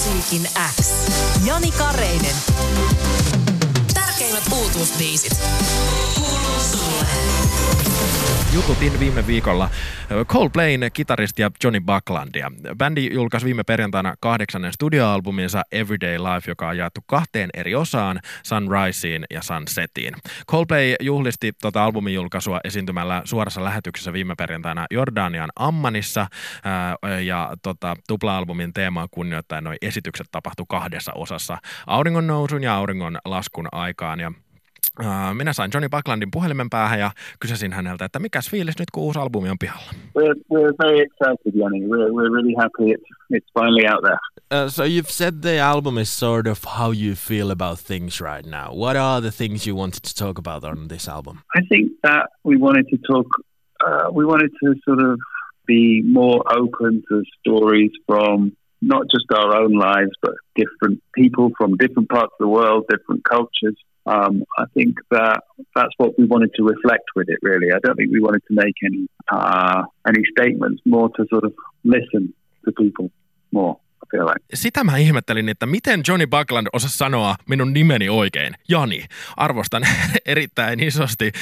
Musiikin X. Jani Kareinen. Tärkeimmät uutuusbiisit. Kuuluu. Jututin viime viikolla Coldplayn kitaristi ja Johnny Bucklandia. Bändi julkaisi viime perjantaina kahdeksannen studioalbuminsa Everyday Life, joka on jaettu kahteen eri osaan, Sunriseen ja Sunsetiin. Coldplay juhlisti tuota albumin julkaisua esiintymällä suorassa lähetyksessä viime perjantaina Jordanian Ammanissa ja tota, tupla-albumin teemaa kunnioittaen noin esitykset tapahtui kahdessa osassa auringon nousun ja auringon laskun aikaan ja minä sain Johnny Bucklandin puhelimen päähän ja kysäsin häneltä, että mikäs fiilis nyt kun uusi albumi on pihalla? We're, we're very excited, Yanni. We're, we're really happy it's, it's finally out there. Uh, so you've said the album is sort of how you feel about things right now. What are the things you wanted to talk about on this album? I think that we wanted to talk, uh, we wanted to sort of be more open to stories from not just our own lives, but different people from different parts of the world, different cultures. Um, I think that that's what we wanted to reflect with it. Really, I don't think we wanted to make any uh, any statements. More to sort of listen to people more. Like. Sitä mä ihmettelin, että miten Johnny Buckland osasi sanoa minun nimeni oikein. Jani. Arvostan erittäin isosti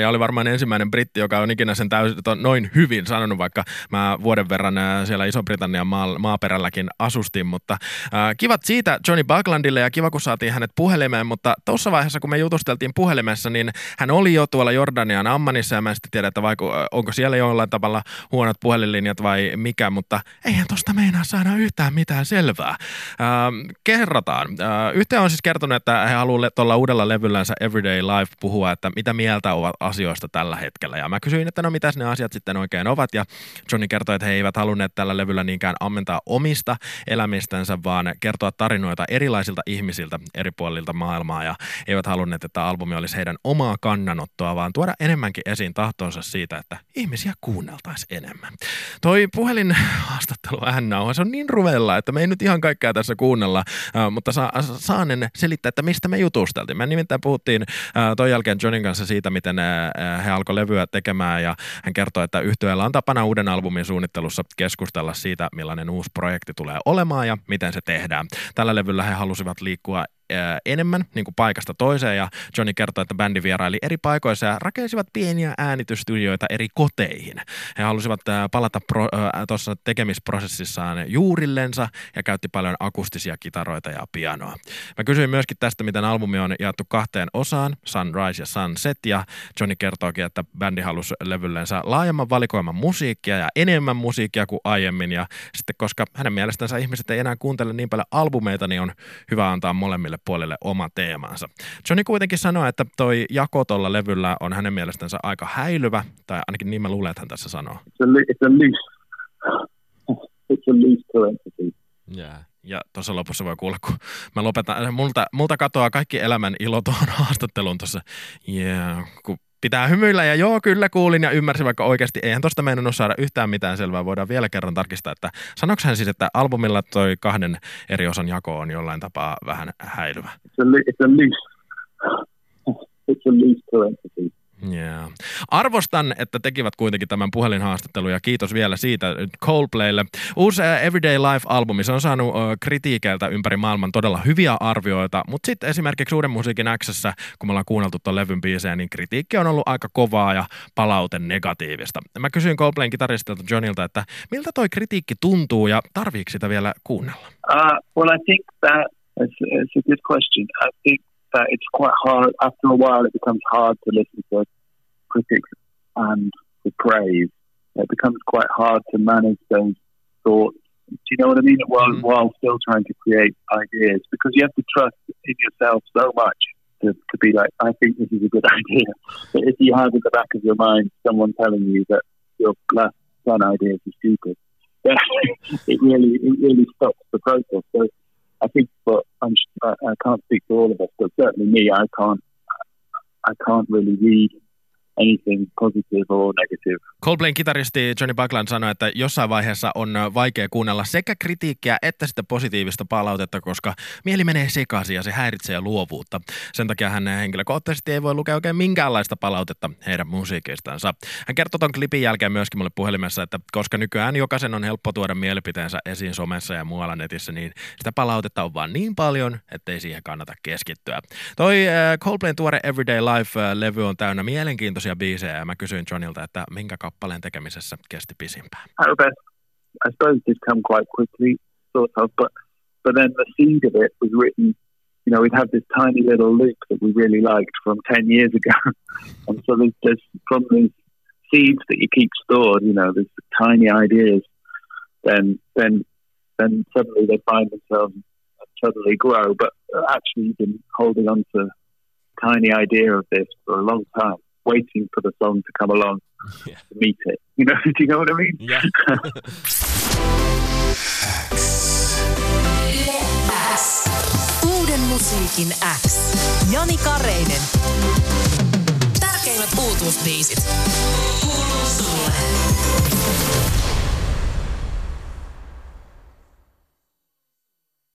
ja oli varmaan ensimmäinen britti, joka on ikinä sen täysin, noin hyvin sanonut, vaikka mä vuoden verran siellä Iso-Britannian maa, maaperälläkin asustin. Mutta äh, kivat siitä Johnny Bucklandille ja kiva, kun saatiin hänet puhelimeen, mutta tuossa vaiheessa, kun me jutusteltiin puhelimessa, niin hän oli jo tuolla Jordanian Ammanissa ja mä en sitten tiedä, että vaiku, onko siellä jollain tavalla huonot puhelinlinjat vai mikä, mutta eihän tosta meinaa saada yhtään mitään mitään selvää. Ähm, kerrataan. Äh, yhteen on siis kertonut, että he haluavat tuolla uudella levyllänsä Everyday Life puhua, että mitä mieltä ovat asioista tällä hetkellä. Ja mä kysyin, että no mitä ne asiat sitten oikein ovat. Ja Johnny kertoi, että he eivät halunneet tällä levyllä niinkään ammentaa omista elämistänsä, vaan kertoa tarinoita erilaisilta ihmisiltä eri puolilta maailmaa. Ja eivät halunneet, että albumi olisi heidän omaa kannanottoa, vaan tuoda enemmänkin esiin tahtonsa siitä, että ihmisiä kuunneltaisiin enemmän. Toi haastattelu äännauha, se on niin ruvella, me ei nyt ihan kaikkea tässä kuunnella, mutta sa- saanen selittää, että mistä me jutusteltiin. Me nimittäin puhuttiin äh, ton jälkeen Johnin kanssa siitä, miten äh, he alkoi levyä tekemään ja hän kertoi, että yhtiöllä on tapana uuden albumin suunnittelussa keskustella siitä, millainen uusi projekti tulee olemaan ja miten se tehdään. Tällä levyllä he halusivat liikkua enemmän niin kuin paikasta toiseen ja Johnny kertoi, että bändi vieraili eri paikoissa ja rakensivat pieniä äänitysstudioita eri koteihin. He halusivat palata pro, tuossa tekemisprosessissaan juurillensa ja käytti paljon akustisia kitaroita ja pianoa. Mä kysyin myöskin tästä, miten albumi on jaettu kahteen osaan, Sunrise ja Sunset, ja Johnny kertookin, että bändi halusi levyllensä laajemman valikoiman musiikkia ja enemmän musiikkia kuin aiemmin, ja sitten koska hänen mielestänsä ihmiset ei enää kuuntele niin paljon albumeita, niin on hyvä antaa molemmille puolelle oma teemansa. Johnny kuitenkin sanoi, että toi jako tuolla levyllä on hänen mielestänsä aika häilyvä, tai ainakin niin mä luulen, että hän tässä sanoo. It's a, it's a loose, it's a loose parenthesis. Yeah. Ja tuossa lopussa voi kuulla, kun mä lopetan, multa, multa katoaa kaikki elämän ilo tuohon haastatteluun tuossa, yeah, kun pitää hymyillä ja joo, kyllä kuulin ja ymmärsin, vaikka oikeasti eihän tosta meinannut saada yhtään mitään selvää. Voidaan vielä kerran tarkistaa, että sanoks hän siis, että albumilla toi kahden eri osan jako on jollain tapaa vähän häilyvä? It's a, it's a loose, it's a loose. Yeah. Arvostan, että tekivät kuitenkin tämän puhelinhaastattelun ja kiitos vielä siitä Coldplaylle. Uusi Everyday Life-albumi, se on saanut kritiikeiltä ympäri maailman todella hyviä arvioita, mutta sitten esimerkiksi Uuden musiikin Xssä, kun me ollaan kuunneltu tuon levyn biisejä, niin kritiikki on ollut aika kovaa ja palaute negatiivista. Mä kysyin Coldplayn kitaristilta Johnilta, että miltä toi kritiikki tuntuu ja tarviiko sitä vielä kuunnella? Uh, well, I think that it's, it's a good question. I think that it's quite hard. After a while, it becomes hard to listen to critics and the praise. It becomes quite hard to manage those thoughts. Do you know what I mean? While mm-hmm. while still trying to create ideas, because you have to trust in yourself so much to, to be like, I think this is a good idea. But if you have in the back of your mind someone telling you that your last one ideas are stupid, it really it really stops the process. So I think, but I'm, I can't speak for all of us, but certainly me, I can't, I can't really read anything positive or negative. Coldplayn kitaristi Johnny Buckland sanoi, että jossain vaiheessa on vaikea kuunnella sekä kritiikkiä että sitä positiivista palautetta, koska mieli menee sekaisin ja se häiritsee luovuutta. Sen takia hän henkilökohtaisesti ei voi lukea oikein minkäänlaista palautetta heidän musiikistansa. Hän kertoi ton klipin jälkeen myöskin mulle puhelimessa, että koska nykyään jokaisen on helppo tuoda mielipiteensä esiin somessa ja muualla netissä, niin sitä palautetta on vaan niin paljon, ettei siihen kannata keskittyä. Toi äh, Coldplayn tuore Everyday Life-levy on täynnä biisejä ja mä kysyin Johnilta, että minkä kappaleen tekemisessä kesti pisimpään. I suppose, did come quite quickly, sort of, but but then the seed of it was written. You know, we'd have this tiny little loop that we really liked from ten years ago, and so there's, there's from these seeds that you keep stored. You know, there's tiny ideas. Then then then suddenly they find themselves suddenly grow. But uh, actually, you've been holding on to tiny idea of this for a long time, waiting for the song to come along Yeah. to meet it. You know, do you know what I mean? Yeah. Uuden musiikin X. Jani Kareinen. Tärkeimmät uutuusbiisit. Kuuluu sulle.